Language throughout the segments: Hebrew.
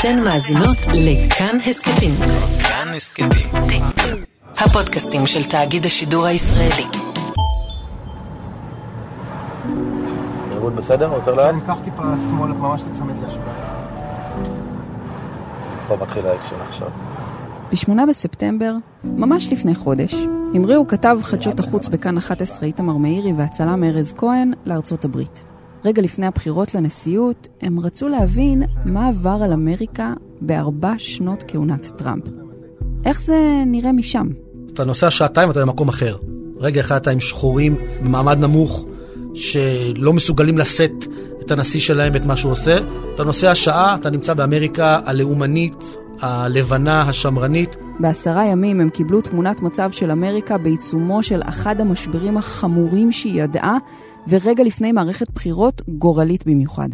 אתן מאזינות לכאן הסכתים. כאן הסכתים. הפודקאסטים של תאגיד השידור הישראלי. נראות בסדר? יותר לאט? אני אקח טיפה שמאלה, ממש תצמד להשוואה. פה מתחיל האקשן עכשיו. ב-8 בספטמבר, ממש לפני חודש, המריאו כתב חדשות החוץ בכאן 11 איתמר מאירי והצלם ארז כהן לארצות הברית. רגע לפני הבחירות לנשיאות, הם רצו להבין מה עבר על אמריקה בארבע שנות כהונת טראמפ. איך זה נראה משם? אתה נוסע שעתיים, אתה במקום אחר. רגע אחד אתה עם שחורים במעמד נמוך, שלא מסוגלים לשאת את הנשיא שלהם ואת מה שהוא עושה. אתה נוסע שעה, אתה נמצא באמריקה הלאומנית, הלבנה, השמרנית. בעשרה ימים הם קיבלו תמונת מצב של אמריקה בעיצומו של אחד המשברים החמורים שהיא ידעה, ורגע לפני מערכת בחירות גורלית במיוחד.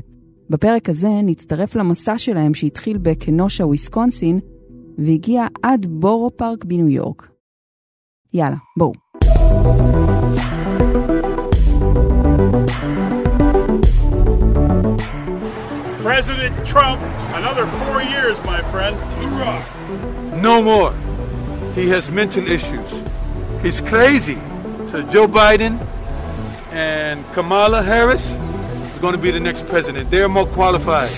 בפרק הזה נצטרף למסע שלהם שהתחיל בקנושה, וויסקונסין, והגיע עד בורו פארק בניו יורק. יאללה, בואו. President Trump, another four years, my friend. Hoorah. No more. He has mental issues. He's crazy. So Joe Biden and Kamala Harris is going to be the next president. They're more qualified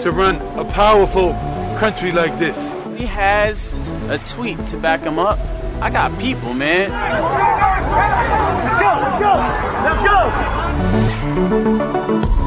to run a powerful country like this. He has a tweet to back him up. I got people, man. Let's go, let's go, let's go.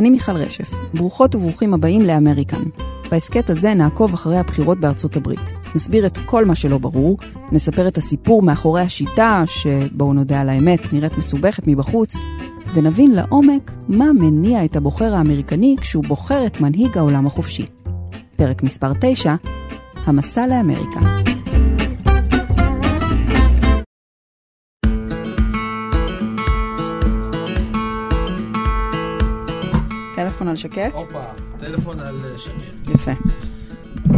אני מיכל רשף. ברוכות וברוכים הבאים לאמריקן. בהסכת הזה נעקוב אחרי הבחירות בארצות הברית. נסביר את כל מה שלא ברור, נספר את הסיפור מאחורי השיטה, שבואו נודה על האמת, נראית מסובכת מבחוץ, ונבין לעומק מה מניע את הבוחר האמריקני כשהוא בוחר את מנהיג העולם החופשי. פרק מספר 9, המסע לאמריקה. טלפון על שקט? הופה, טלפון על אה, שקט. יפה,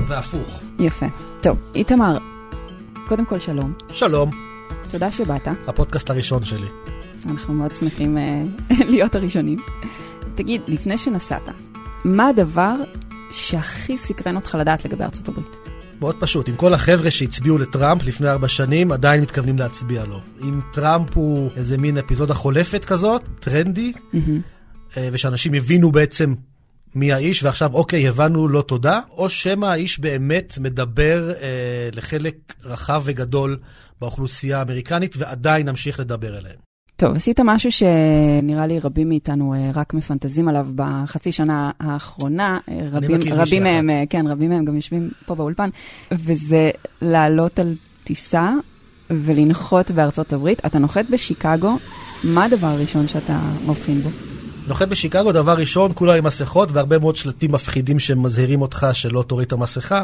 והפוך. יפה. טוב, איתמר, קודם כל שלום. שלום, תודה שבאת. הפודקאסט הראשון שלי. אנחנו מאוד שמחים אה, להיות הראשונים. תגיד, לפני שנסעת, מה הדבר שהכי סקרן אותך לדעת לגבי ארצות הברית? מאוד פשוט, אם כל החבר'ה שהצביעו לטראמפ לפני ארבע שנים עדיין מתכוונים להצביע לו. אם טראמפ הוא איזה מין אפיזודה חולפת כזאת, טרנדי, אה, ושאנשים הבינו בעצם מי האיש, ועכשיו אוקיי, הבנו, לא תודה, או שמא האיש באמת מדבר אה, לחלק רחב וגדול באוכלוסייה האמריקנית, ועדיין נמשיך לדבר אליהם. טוב, עשית משהו שנראה לי רבים מאיתנו אה, רק מפנטזים עליו בחצי שנה האחרונה. אה, רבים, רבים מהם, אחת. אה, כן, רבים מהם גם יושבים פה באולפן, וזה לעלות על טיסה ולנחות בארצות הברית. אתה נוחת בשיקגו, מה הדבר הראשון שאתה מבחין בו? נוחת בשיקגו, דבר ראשון, כולם עם מסכות והרבה מאוד שלטים מפחידים שמזהירים אותך שלא תוריד את המסכה,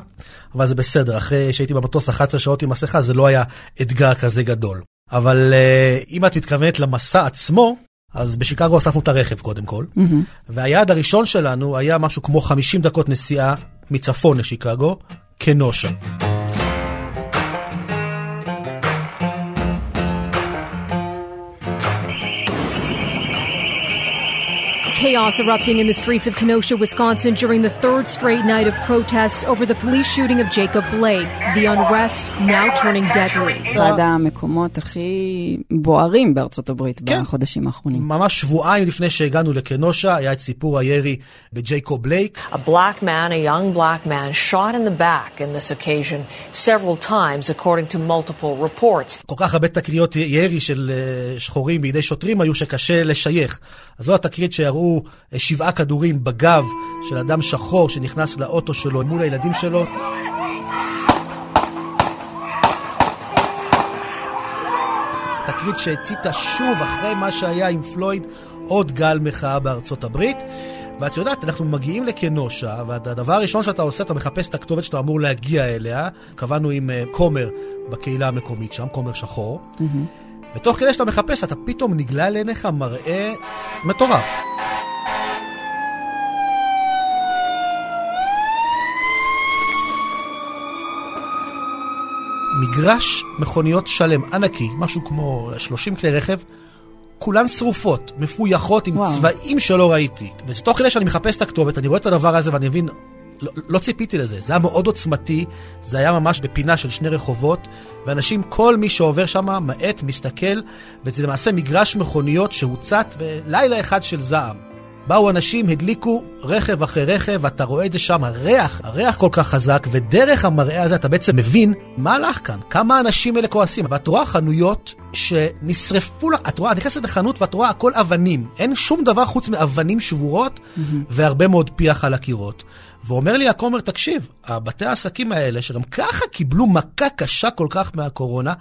אבל זה בסדר, אחרי שהייתי במטוס 11 שעות עם מסכה, זה לא היה אתגר כזה גדול. אבל uh, אם את מתכוונת למסע עצמו, אז בשיקגו אספנו את הרכב קודם כל, והיעד הראשון שלנו היה משהו כמו 50 דקות נסיעה מצפון לשיקגו, כנושה. Chaos erupting in the streets of Kenosha, Wisconsin during the third straight night of protests over the police shooting of Jacob Blake. The unrest now turning deadly. אחד המקומות הכי בוערים בארצות הברית כן. בחודשים האחרונים. ממש שבועיים לפני שהגענו לכנושה, היה את סיפור הירי בג'ייקוב בלייק. A black man, a young black man, shot in the back in this occasion several times, according to multiple reports. כל כך הרבה תקריות ירי של אה, שחורים בידי שוטרים היו שקשה לשייך. אז זו התקרית שיראו אה, שבעה כדורים בגב של אדם שחור שנכנס לאוטו שלו מול הילדים שלו. תקרית שהציתה שוב, אחרי מה שהיה עם פלויד, עוד גל מחאה בארצות הברית. ואת יודעת, אנחנו מגיעים לקנושה, והדבר הראשון שאתה עושה, אתה מחפש את הכתובת שאתה אמור להגיע אליה. קבענו עם אה, כומר בקהילה המקומית שם, כומר שחור. ותוך כדי שאתה מחפש, אתה פתאום נגלה לעיניך מראה מטורף. מגרש מכוניות שלם, ענקי, משהו כמו 30 כלי רכב, כולן שרופות, מפויחות עם וואו. צבעים שלא ראיתי. וזה תוך כדי שאני מחפש את הכתובת, אני רואה את הדבר הזה ואני מבין, לא, לא ציפיתי לזה. זה היה מאוד עוצמתי, זה היה ממש בפינה של שני רחובות, ואנשים, כל מי שעובר שם, מאט, מסתכל, וזה למעשה מגרש מכוניות שהוצת בלילה אחד של זעם. באו אנשים, הדליקו רכב אחרי רכב, אתה רואה את זה שם, הריח, הריח כל כך חזק, ודרך המראה הזה אתה בעצם מבין מה הלך כאן, כמה האנשים האלה כועסים. ואת רואה חנויות שנשרפו את רואה, את נכנסת לחנות ואת רואה הכל אבנים, אין שום דבר חוץ מאבנים שבורות והרבה מאוד פיח על הקירות. ואומר לי הכומר, תקשיב, הבתי העסקים האלה, שגם ככה קיבלו מכה קשה כל כך מהקורונה,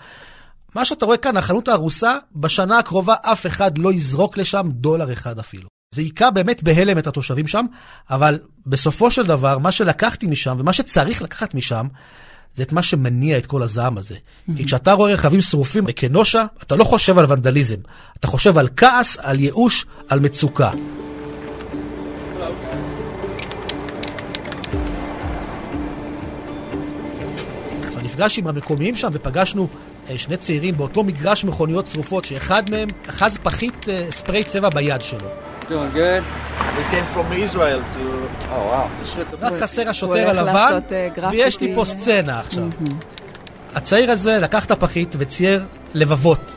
מה שאתה רואה כאן, החנות ההרוסה, בשנה הקרובה אף אחד לא יזרוק לשם דולר אחד אפילו. זה היכה באמת בהלם את התושבים שם, אבל בסופו של דבר, מה שלקחתי משם, ומה שצריך לקחת משם, זה את מה שמניע את כל הזעם הזה. כי כשאתה רואה רכבים שרופים בקנושה, אתה לא חושב על ונדליזם. אתה חושב על כעס, על ייאוש, על מצוקה. נפגש עם המקומיים שם ופגשנו אה, שני צעירים באותו מגרש מכוניות שרופות, שאחד מהם אחז פחית אה, ספרי צבע ביד שלו. Oh, רק חסר השוטר הלבן, אה. ויש לי פה סצנה עכשיו. הצעיר הזה לקח את הפחית וצייר לבבות.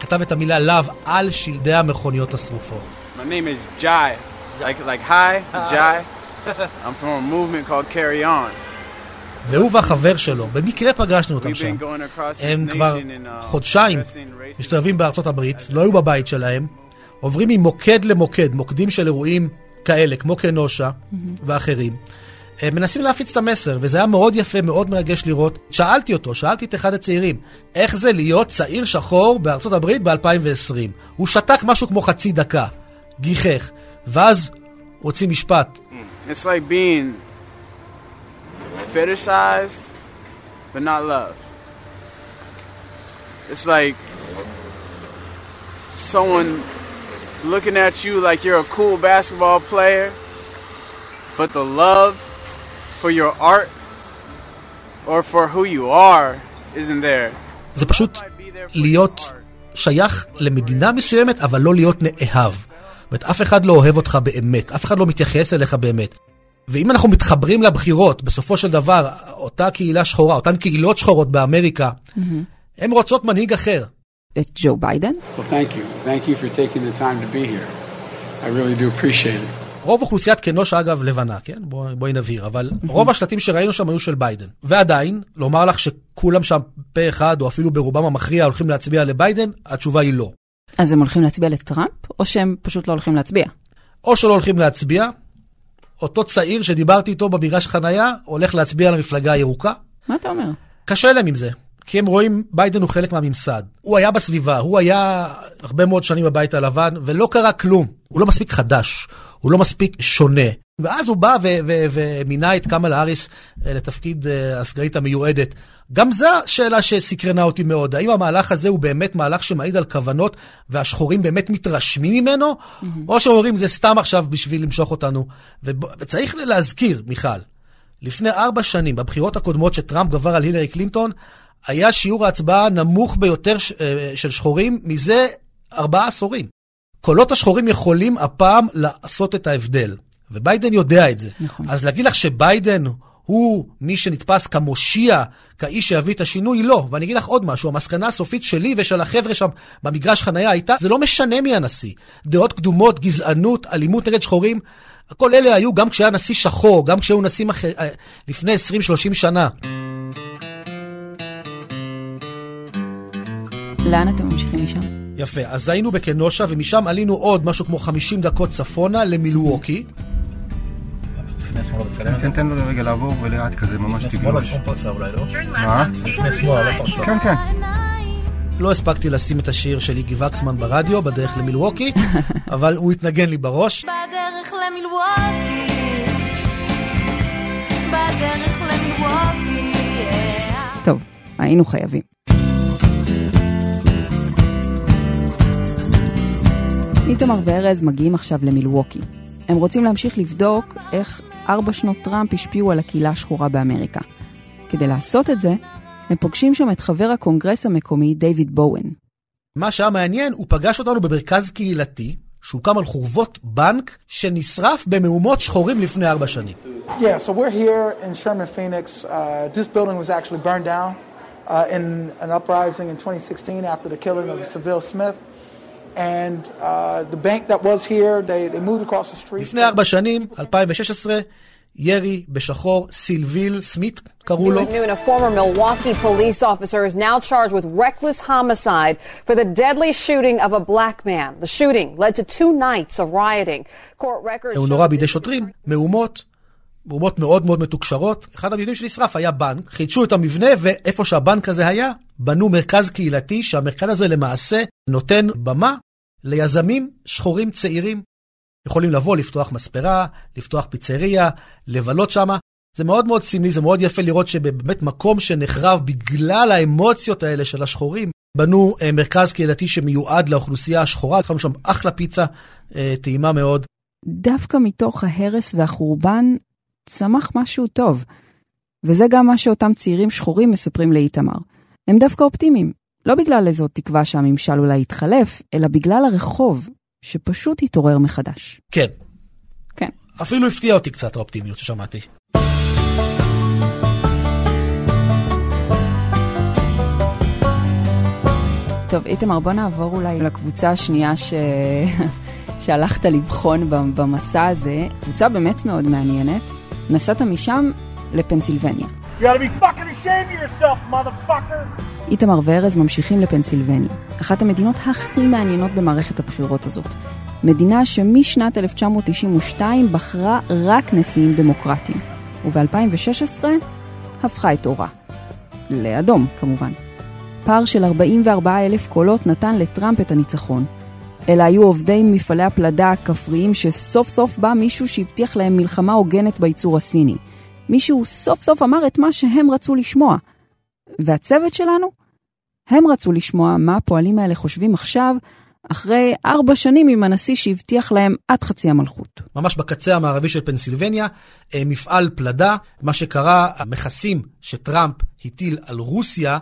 כתב את המילה לאו על שלדי המכוניות השרופות. My name is Jai. Like, like hi, Jai. I'm from a movement called Carry On. והוא והחבר שלו, במקרה פגשנו אותם שם. הם כבר uh, חודשיים. מסתובבים בארצות הברית, לא היו בבית שלהם, עוברים ממוקד למוקד, מוקדים של אירועים כאלה, כמו קנושה ואחרים. הם מנסים להפיץ את המסר, וזה היה מאוד יפה, מאוד מרגש לראות. שאלתי אותו, שאלתי את אחד הצעירים, איך זה להיות צעיר שחור בארצות הברית ב-2020? הוא שתק משהו כמו חצי דקה, גיחך, ואז הוציא משפט. It's like being fetishized, but not loved. It's like someone looking at you like you're a cool basketball player, but the love for your art or for who you are isn't there. זה פשוט להיות שייך למדינה מסוימת, אבל לא להיות נאהב. זאת אומרת, אף אחד לא אוהב אותך באמת, אף אחד לא מתייחס אליך באמת. ואם אנחנו מתחברים לבחירות, בסופו של דבר, אותה קהילה שחורה, אותן קהילות שחורות באמריקה, הן רוצות מנהיג אחר. את ג'ו ביידן? Well, thank you. Thank you for taking the time to be here. I really do appreciate it. רוב אוכלוסיית קנושה, אגב, לבנה, כן? בוא, בואי נבהיר, אבל רוב השלטים שראינו שם היו של ביידן. ועדיין, לומר לך שכולם שם פה אחד, או אפילו ברובם המכריע, הולכים להצביע לביידן, התשובה היא לא. אז הם הולכים להצביע לטראמפ, או שהם פשוט לא הולכים להצביע? או שלא הולכים להצביע, אותו צעיר שדיברתי איתו במגרש חנייה, הולך להצביע למפלגה הירוקה. מה אתה אומר? קשה להם עם זה, כי הם רואים, ביידן הוא חלק מהממסד. הוא היה בסביבה, הוא היה הרבה מאוד שנים בבית הלבן, ולא קרה כלום. הוא לא מספיק חדש, הוא לא מספיק שונה. ואז הוא בא ומינה את קמאלה האריס אה, לתפקיד אה, הסגנית המיועדת. גם זו שאלה שסקרנה אותי מאוד. האם המהלך הזה הוא באמת מהלך שמעיד על כוונות, והשחורים באמת מתרשמים ממנו, או שאומרים זה סתם עכשיו בשביל למשוך אותנו. וצריך להזכיר, מיכל, לפני ארבע שנים, בבחירות הקודמות שטראמפ גבר על הילרי קלינטון, היה שיעור ההצבעה הנמוך ביותר ש- אה, של שחורים מזה ארבעה עשורים. קולות השחורים יכולים הפעם לעשות את ההבדל, וביידן יודע את זה. נכון. אז להגיד לך שביידן הוא מי שנתפס כמושיע, כאיש שיביא את השינוי, לא. ואני אגיד לך עוד משהו, המסקנה הסופית שלי ושל החבר'ה שם במגרש חנייה הייתה, זה לא משנה מי הנשיא. דעות קדומות, גזענות, אלימות נגד שחורים, כל אלה היו גם כשהיה נשיא שחור, גם כשהיו נשיאים אחר, אה, לפני 20-30 שנה. לאן אתם ממשיכים משם? יפה, אז היינו בקנושה, ומשם עלינו עוד משהו כמו 50 דקות צפונה למילווקי. תן תן לו רגע לעבור ולאט כזה, ממש תגלוש. מה? כן, כן. לא הספקתי לשים את השיר של איגי וקסמן ברדיו בדרך למילווקי, אבל הוא התנגן לי בראש. בדרך למילווקי, בדרך למילווקי, yeah. טוב, היינו חייבים. איתמר וארז מגיעים עכשיו למילווקי. הם רוצים להמשיך לבדוק איך ארבע שנות טראמפ השפיעו על הקהילה השחורה באמריקה. כדי לעשות את זה, הם פוגשים שם את חבר הקונגרס המקומי דיוויד בואן. מה שהיה מעניין, הוא פגש אותנו במרכז קהילתי, שהוקם על חורבות בנק, שנשרף במהומות שחורים לפני ארבע שנים. Yeah, so we're here in Sherman, Phoenix. Uh, this building was actually burned down uh, in an uprising in 2016 after the killing of Seville Smith. And uh, the bank that was here, they, they moved across the street. לפני ארבע שנים, 2016, ירי בשחור, סילביל סמית קראו לו. Noon, a former Milwaukee police officer is now charged with reckless homicide for the deadly shooting of a black man. The shooting led to two nights of rioting. Court records הוא נורה בידי שוטרים, מהומות, מהומות מאוד מאוד מתוקשרות. אחד המבנים שנשרף היה בנק, חידשו את המבנה, ואיפה שהבנק הזה היה, בנו מרכז קהילתי, שהמרכז הזה למעשה נותן במה ליזמים שחורים צעירים. יכולים לבוא, לפתוח מספרה, לפתוח פיצריה, לבלות שמה. זה מאוד מאוד סמלי, זה מאוד יפה לראות שבאמת מקום שנחרב בגלל האמוציות האלה של השחורים, בנו אה, מרכז קהילתי שמיועד לאוכלוסייה השחורה, התחלנו שם אחלה פיצה, אה, טעימה מאוד. דווקא מתוך ההרס והחורבן צמח משהו טוב. וזה גם מה שאותם צעירים שחורים מספרים לאיתמר. הם דווקא אופטימיים, לא בגלל איזו תקווה שהממשל אולי יתחלף, אלא בגלל הרחוב, שפשוט יתעורר מחדש. כן. כן. אפילו הפתיע אותי קצת האופטימיות ששמעתי. טוב, איתמר, בוא נעבור אולי לקבוצה השנייה ש... שהלכת לבחון במסע הזה. קבוצה באמת מאוד מעניינת. נסעת משם לפנסילבניה. איתמר וארז ממשיכים לפנסילבניה, אחת המדינות הכי מעניינות במערכת הבחירות הזאת. מדינה שמשנת 1992 בחרה רק נשיאים דמוקרטיים, וב-2016 הפכה את אורה. לאדום, כמובן. פער של 44 אלף קולות נתן לטראמפ את הניצחון. אלה היו עובדי מפעלי הפלדה הכפריים שסוף סוף בא מישהו שהבטיח להם מלחמה הוגנת בייצור הסיני. מישהו סוף סוף אמר את מה שהם רצו לשמוע. והצוות שלנו? הם רצו לשמוע מה הפועלים האלה חושבים עכשיו, אחרי ארבע שנים עם הנשיא שהבטיח להם עד חצי המלכות. ממש בקצה המערבי של פנסילבניה, אה, מפעל פלדה, מה שקרה, המכסים שטראמפ הטיל על רוסיה,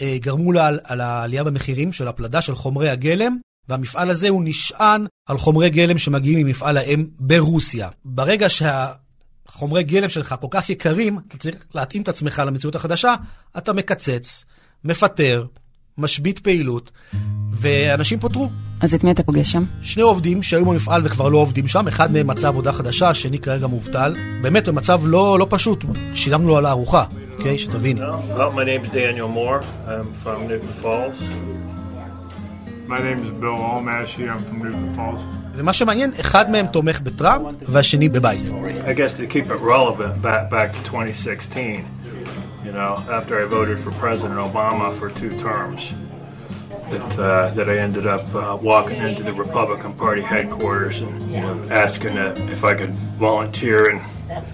אה, גרמו לה על, על העלייה במחירים של הפלדה, של חומרי הגלם, והמפעל הזה הוא נשען על חומרי גלם שמגיעים ממפעל האם ברוסיה. ברגע שהחומרי גלם שלך כל כך יקרים, אתה צריך להתאים את עצמך למציאות החדשה, אתה מקצץ, מפטר, משבית פעילות, ואנשים פוטרו. אז את מי אתה פוגש שם? שני עובדים שהיו במפעל וכבר לא עובדים שם, אחד מהם מצא עבודה חדשה, השני כרגע מובטל. באמת במצב לא, לא פשוט, שילמנו לו על הארוחה, אוקיי? שתביני. ומה שמעניין, אחד מהם תומך בטראמפ והשני בביידן. I guess to keep it relevant back, back to 2016. you know, after I voted for President Obama for two terms. That, uh, that I ended up uh, walking into the Republican Party headquarters and you know, asking if I could volunteer, and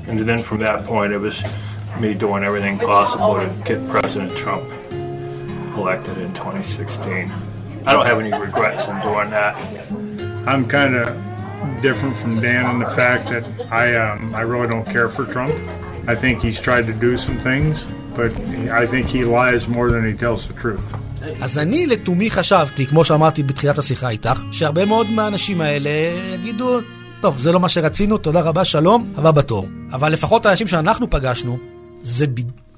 and then from that point it was me doing everything possible to get President Trump elected in 2016. I don't have any regrets in doing that. I'm kind of different from Dan in the fact that I um, I really don't care for Trump. I think he's tried to do some things, but I think he lies more than he tells the truth. אז אני לתומי חשבתי, כמו שאמרתי בתחילת השיחה איתך, שהרבה מאוד מהאנשים האלה יגידו, טוב, זה לא מה שרצינו, תודה רבה, שלום, הבא בתור. אבל לפחות האנשים שאנחנו פגשנו, זה.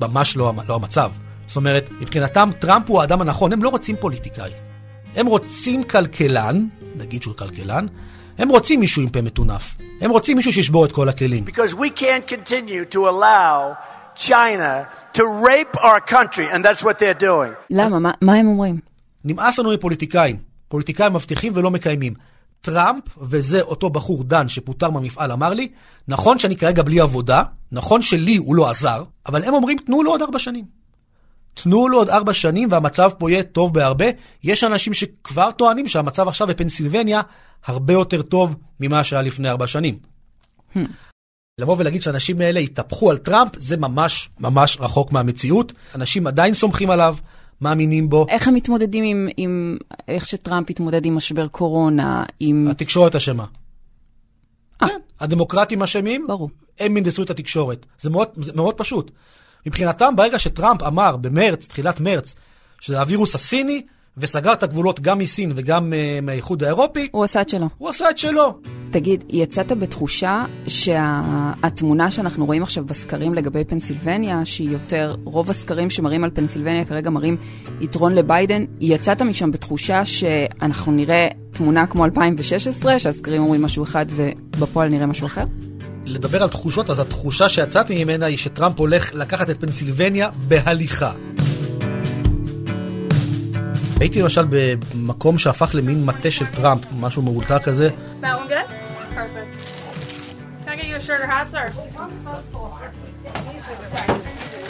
ממש לא, לא המצב. זאת אומרת, מבחינתם טראמפ הוא האדם הנכון, הם לא רוצים פוליטיקאי. הם רוצים כלכלן, נגיד שהוא כלכלן, הם רוצים מישהו עם פה מטונף. הם רוצים מישהו שישבור את כל הכלים. Because we can't continue to allow China to rape our country, and that's what they're doing. למה? מה, מה הם אומרים? נמאס לנו מפוליטיקאים. פוליטיקאים מבטיחים ולא מקיימים. טראמפ, וזה אותו בחור דן שפוטר מהמפעל, אמר לי, נכון שאני כרגע בלי עבודה, נכון שלי הוא לא עזר, אבל הם אומרים, תנו לו עוד ארבע שנים. תנו לו עוד ארבע שנים והמצב פה יהיה טוב בהרבה. יש אנשים שכבר טוענים שהמצב עכשיו בפנסילבניה הרבה יותר טוב ממה שהיה לפני ארבע שנים. Hmm. לבוא ולהגיד שאנשים האלה יתהפכו על טראמפ, זה ממש ממש רחוק מהמציאות. אנשים עדיין סומכים עליו, מאמינים בו. איך הם מתמודדים עם, עם איך שטראמפ התמודד עם משבר קורונה, עם... התקשורת אשמה. כן, הדמוקרטים אשמים, ברור. הם הנדסו את התקשורת. זה מאוד, זה מאוד פשוט. מבחינתם, ברגע שטראמפ אמר במרץ, תחילת מרץ, שזה הווירוס הסיני, וסגר את הגבולות גם מסין וגם uh, מהאיחוד האירופי, הוא עשה את שלו. הוא עשה את שלו. תגיד, יצאת בתחושה שהתמונה שאנחנו רואים עכשיו בסקרים לגבי פנסילבניה, שהיא יותר, רוב הסקרים שמראים על פנסילבניה כרגע מראים יתרון לביידן, יצאת משם בתחושה שאנחנו נראה תמונה כמו 2016, שהסקרים אומרים משהו אחד ובפועל נראה משהו אחר? לדבר על תחושות, אז התחושה שיצאתי ממנה היא שטראמפ הולך לקחת את פנסילבניה בהליכה. הייתי למשל במקום שהפך למין מטה של טראמפ, משהו מאולתר כזה.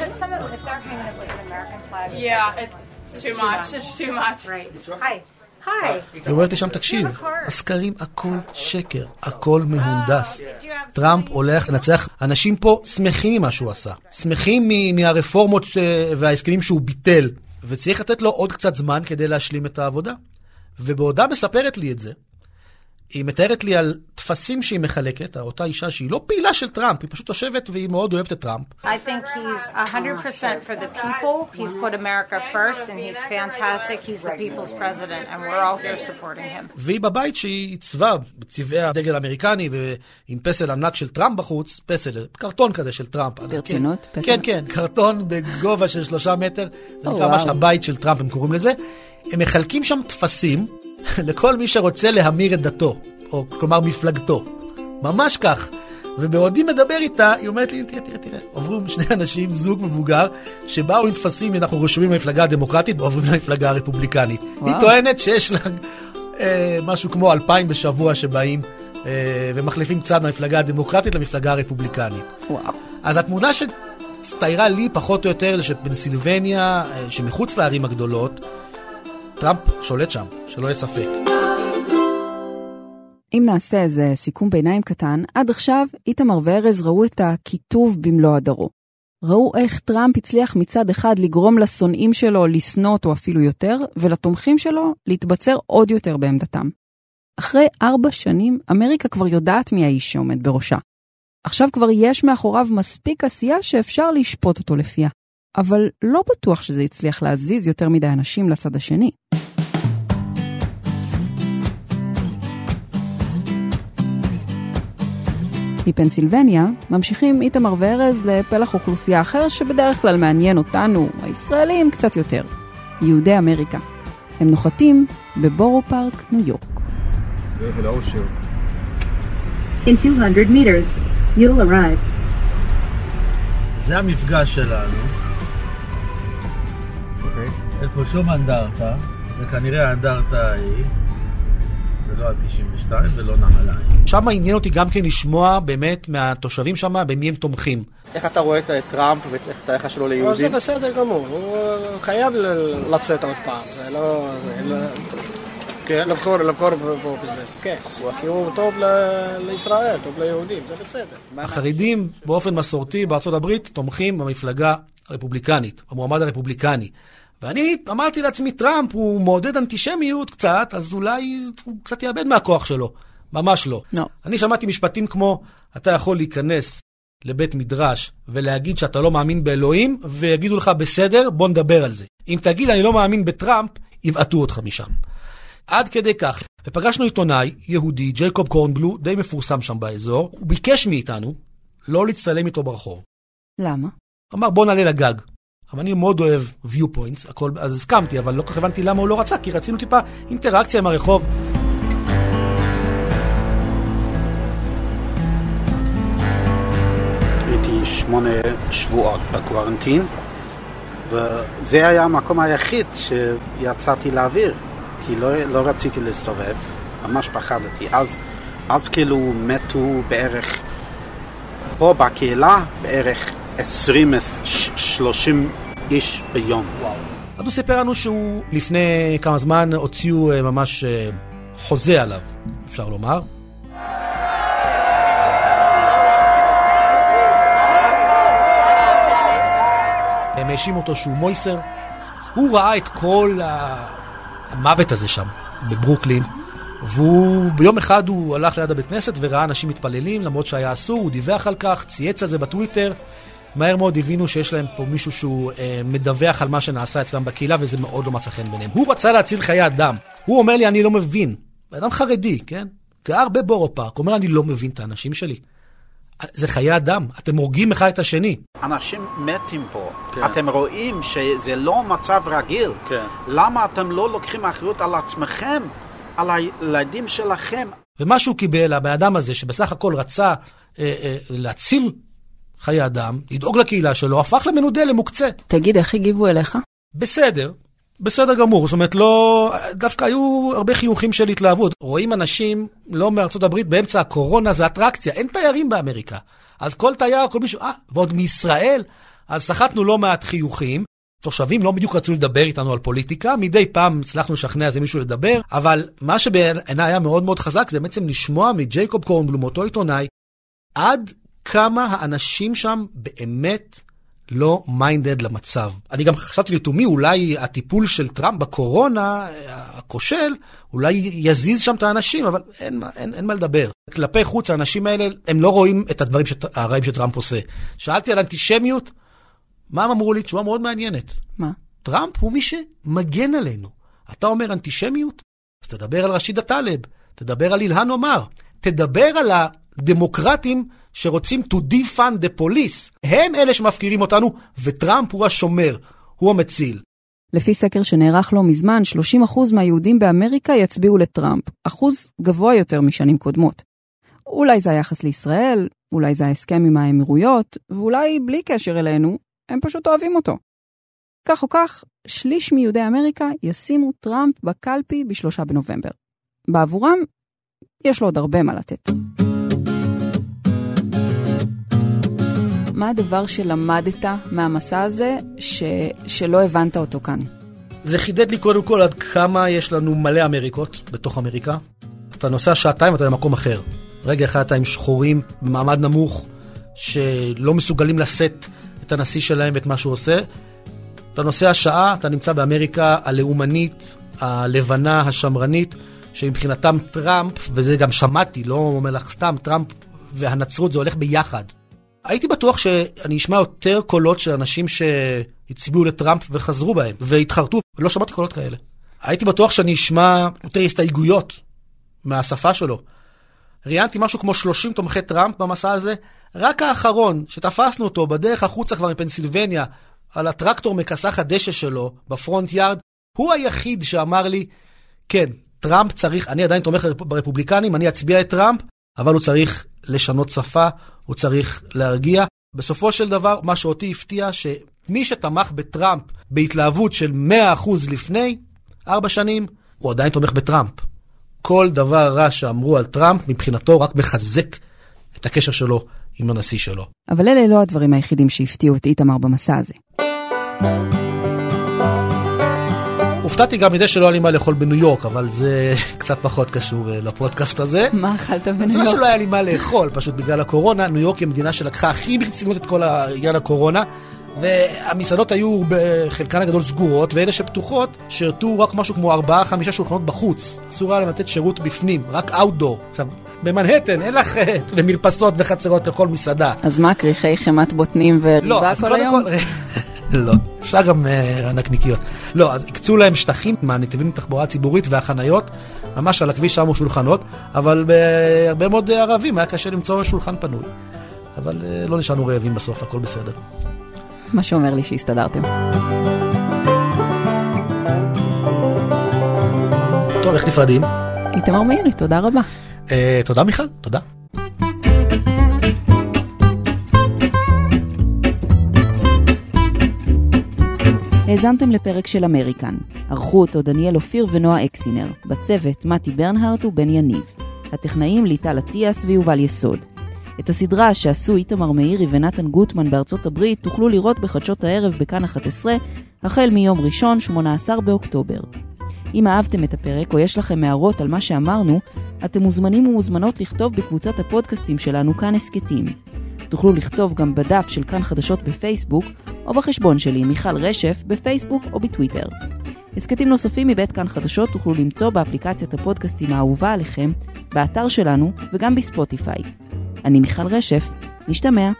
Because some of if they're hanging up with an American flag. Yeah, it's too much. It's too much. Right. Hi. Hi. היא אומרת לי שם, תקשיב, הסקרים הכל שקר, הכל מהונדס. טראמפ הולך לנצח, אנשים פה שמחים ממה שהוא עשה. שמחים מ- מהרפורמות וההסכמים שהוא ביטל, וצריך לתת לו עוד קצת זמן כדי להשלים את העבודה. ובעודה מספרת לי את זה, היא מתארת לי על טפסים שהיא מחלקת, אותה אישה שהיא לא פעילה של טראמפ, היא פשוט יושבת והיא מאוד אוהבת את טראמפ. I think he's 100% for the people. He's put America first, and he's fantastic. He's the people's president, and we're all here supporting him. והיא בבית שהיא עיצבה בצבעי הדגל האמריקני ועם פסל ענק של טראמפ בחוץ, פסל, קרטון כזה של טראמפ. ברצינות? כן, פסל? כן, כן, קרטון בגובה של שלושה מטר, זה נקרא וואו. ממש הבית של טראמפ, הם קוראים לזה. הם מחלקים שם טפסים לכל מי שרוצה להמיר את דתו, או כלומר מפלגתו. ממש כך. ובעודי מדבר איתה, היא אומרת לי, תראה, תראה, תראה, עוברים שני אנשים, זוג מבוגר, שבאו עם טפסים, אנחנו רשומים במפלגה הדמוקרטית, ועוברים למפלגה הרפובליקנית. וואו. היא טוענת שיש לה אה, משהו כמו אלפיים בשבוע שבאים אה, ומחליפים צד מהמפלגה הדמוקרטית למפלגה הרפובליקנית. וואו. אז התמונה שהצטיירה לי פחות או יותר זה שפנסילבניה, אה, שמחוץ לערים הגדולות, טראמפ שולט שם, שלא יהיה ספק. אם נעשה איזה סיכום ביניים קטן, עד עכשיו איתמר וארז ראו את הקיטוב במלוא הדרו. ראו איך טראמפ הצליח מצד אחד לגרום לשונאים שלו לשנוא אותו אפילו יותר, ולתומכים שלו להתבצר עוד יותר בעמדתם. אחרי ארבע שנים, אמריקה כבר יודעת מי האיש שעומד בראשה. עכשיו כבר יש מאחוריו מספיק עשייה שאפשר לשפוט אותו לפיה. אבל לא בטוח שזה הצליח להזיז יותר מדי אנשים לצד השני. מפנסילבניה ממשיכים איתמר וארז לפלח אוכלוסייה אחר שבדרך כלל מעניין אותנו, הישראלים, קצת יותר. יהודי אמריקה. הם נוחתים בבורו פארק, ניו יורק. In 200 meters, you'll arrive. זה המפגש שלנו. פה שום אנדרטה, זה כנראה האנדרטה ההיא. זה לא ה-92 ולא נהליים. שם עניין אותי גם כן לשמוע באמת מהתושבים שם במי הם תומכים. איך אתה רואה את טראמפ ואת היחס שלו אבל זה ליהודים? בסדר גמור, הוא חייב ל- לצאת עוד פעם, זה לא... זה לא... כן, לבחור, לבחור בו בזה, כן, הוא טוב לישראל, טוב ליהודים, זה בסדר. החרדים באופן מסורתי בארצות הברית תומכים במפלגה הרפובליקנית, במועמד הרפובליקני. ואני אמרתי לעצמי, טראמפ הוא מעודד אנטישמיות קצת, אז אולי הוא קצת יאבד מהכוח שלו. ממש לא. לא. אני שמעתי משפטים כמו, אתה יכול להיכנס לבית מדרש ולהגיד שאתה לא מאמין באלוהים, ויגידו לך, בסדר, בוא נדבר על זה. אם תגיד, אני לא מאמין בטראמפ, יבעטו אותך משם. עד כדי כך. ופגשנו עיתונאי יהודי, ג'ייקוב קורנבלו, די מפורסם שם באזור, הוא ביקש מאיתנו לא להצטלם איתו ברחוב. למה? אמר, בוא נעלה לגג. אבל אני מאוד אוהב view points, הכל, אז הסכמתי, אבל לא כל כך הבנתי למה הוא לא רצה, כי רצינו טיפה אינטראקציה עם הרחוב. הייתי שמונה שבועות בקוורנטין, וזה היה המקום היחיד שיצאתי לאוויר, כי לא, לא רציתי להסתובב, ממש פחדתי. אז, אז כאילו מתו בערך, פה בקהילה, בערך 20-30 איש ביום. אז הוא סיפר לנו שהוא לפני כמה זמן הוציאו אה, ממש אה, חוזה עליו, אפשר לומר. הם האשימו אותו שהוא מויסר. הוא ראה את כל המוות הזה שם, בברוקלין, והוא, ביום אחד הוא הלך ליד הבית כנסת וראה אנשים מתפללים, למרות שהיה אסור, הוא דיווח על כך, צייץ על זה בטוויטר, מהר מאוד הבינו שיש להם פה מישהו שהוא אה, מדווח על מה שנעשה אצלם בקהילה, וזה מאוד לא מצא חן ביניהם. הוא רצה להציל חיי אדם. הוא אומר לי, אני לא מבין. בן אדם חרדי, כן? גר בבורו פארק, אומר, אני לא מבין את האנשים שלי. זה חיי אדם, אתם הורגים אחד את השני. אנשים מתים פה. כן. אתם רואים שזה לא מצב רגיל. כן. למה אתם לא לוקחים אחריות על עצמכם, על הילדים שלכם? ומה שהוא קיבל, הבן אדם הזה, שבסך הכל רצה אה, אה, להציל חיי אדם, לדאוג לקהילה שלו, הפך למנודה, למוקצה. תגיד, איך הגיבו אליך? בסדר, בסדר גמור, זאת אומרת, לא... דווקא היו הרבה חיוכים של התלהבות. רואים אנשים, לא מארצות הברית, באמצע הקורונה, זה אטרקציה, אין תיירים באמריקה. אז כל תייר, כל מישהו, אה, ועוד מישראל? אז סחטנו לא מעט חיוכים. תושבים לא בדיוק רצו לדבר איתנו על פוליטיקה, מדי פעם הצלחנו לשכנע איזה מישהו לדבר, אבל מה שבעיניי היה מאוד מאוד חזק זה בעצם לשמוע מג'ייקוב קורנבלום, אותו עיתונאי, עד כמה האנשים שם באמת לא minded למצב. אני גם חשבתי לתומי, אולי הטיפול של טראמפ בקורונה, הכושל, אולי יזיז שם את האנשים, אבל אין, אין, אין מה לדבר. כלפי חוץ, האנשים האלה, הם לא רואים את הדברים שט, הרעים שטראמפ עושה. שאלתי על אנטישמיות, מה הם אמרו לי? תשובה מאוד מעניינת. מה? טראמפ הוא מי שמגן עלינו. אתה אומר אנטישמיות? אז תדבר על רשידה טליב, תדבר על אילהן עומר, תדבר על הדמוקרטים שרוצים to defund the police. הם אלה שמפקירים אותנו, וטראמפ הוא השומר, הוא המציל. לפי סקר שנערך לא מזמן, 30% מהיהודים באמריקה יצביעו לטראמפ, אחוז גבוה יותר משנים קודמות. אולי זה היחס לישראל, אולי זה ההסכם עם האמירויות, ואולי בלי קשר אלינו, הם פשוט אוהבים אותו. כך או כך, שליש מיהודי אמריקה ישימו טראמפ בקלפי בשלושה בנובמבר. בעבורם, יש לו עוד הרבה מה לתת. מה הדבר שלמדת מהמסע הזה ש... שלא הבנת אותו כאן? זה חידד לי קודם כל עד כמה יש לנו מלא אמריקות בתוך אמריקה. אתה נוסע שעתיים, אתה במקום אחר. רגע אחד אתה עם שחורים במעמד נמוך, שלא מסוגלים לשאת את הנשיא שלהם ואת מה שהוא עושה. אתה נוסע שעה, אתה נמצא באמריקה הלאומנית, הלבנה, השמרנית, שמבחינתם טראמפ, וזה גם שמעתי, לא אומר לך סתם, טראמפ והנצרות זה הולך ביחד. הייתי בטוח שאני אשמע יותר קולות של אנשים שהצביעו לטראמפ וחזרו בהם, והתחרטו, לא שמעתי קולות כאלה. הייתי בטוח שאני אשמע יותר הסתייגויות מהשפה שלו. ראיינתי משהו כמו 30 תומכי טראמפ במסע הזה, רק האחרון, שתפסנו אותו בדרך החוצה כבר מפנסילבניה, על הטרקטור מכסח הדשא שלו ב front yard, הוא היחיד שאמר לי, כן, טראמפ צריך, אני עדיין תומך ברפובליקנים, אני אצביע את טראמפ, אבל הוא צריך לשנות שפה, הוא צריך להרגיע. בסופו של דבר, מה שאותי הפתיע, שמי שתמך בטראמפ בהתלהבות של 100% לפני ארבע שנים, הוא עדיין תומך בטראמפ. כל דבר רע שאמרו על טראמפ, מבחינתו רק מחזק את הקשר שלו עם הנשיא שלו. אבל אלה לא הדברים היחידים שהפתיעו את איתמר במסע הזה. הופתעתי גם מזה שלא היה לי מה לאכול בניו יורק, אבל זה קצת פחות קשור אה, לפודקאסט הזה. מה אכלת בניו יורק? זה לא שלא היה לי מה לאכול, פשוט בגלל הקורונה. ניו יורק היא המדינה שלקחה הכי ברצינות את כל העניין הקורונה. והמסעדות היו בחלקן הגדול סגורות, ואלה שפתוחות שירתו רק משהו כמו ארבעה, חמישה שולחנות בחוץ. אסור היה להם לתת שירות בפנים, רק אאוטדור. עכשיו, במנהטן אין לך ומרפסות וחצרות לכל מסעדה. אז מה, כריכי חמת בוטנים וריבה לא, כל היום? לא, אפשר גם uh, נקניקיות. לא, אז הקצו להם שטחים מהנתיבים לתחבורה ציבורית והחניות, ממש על הכביש שמו שולחנות, אבל בהרבה מאוד ערבים היה קשה למצוא שולחן פנוי. אבל uh, לא נשארנו רעבים בסוף, הכל בסדר. מה שאומר לי שהסתדרתם. טוב, איך נפרדים? איתמר מאירי, תודה רבה. Uh, תודה מיכל, תודה. האזנתם לפרק של אמריקן. ערכו אותו דניאל אופיר ונועה אקסינר. בצוות מתי ברנהרט ובן יניב. הטכנאים ליטל אטיאס ויובל יסוד. את הסדרה שעשו איתמר מאירי ונתן גוטמן בארצות הברית תוכלו לראות בחדשות הערב בכאן 11 החל מיום ראשון 18 באוקטובר. אם אהבתם את הפרק או יש לכם הערות על מה שאמרנו, אתם מוזמנים ומוזמנות לכתוב בקבוצת הפודקאסטים שלנו כאן הסכתים. תוכלו לכתוב גם בדף של כאן חדשות בפייסבוק, או בחשבון שלי, מיכל רשף, בפייסבוק או בטוויטר. הסכתים נוספים מבית כאן חדשות תוכלו למצוא באפליקציית הפודקאסטים האהובה עליכם, באתר שלנו וגם בספוטיפיי. אני מיכל רשף, נשתמע.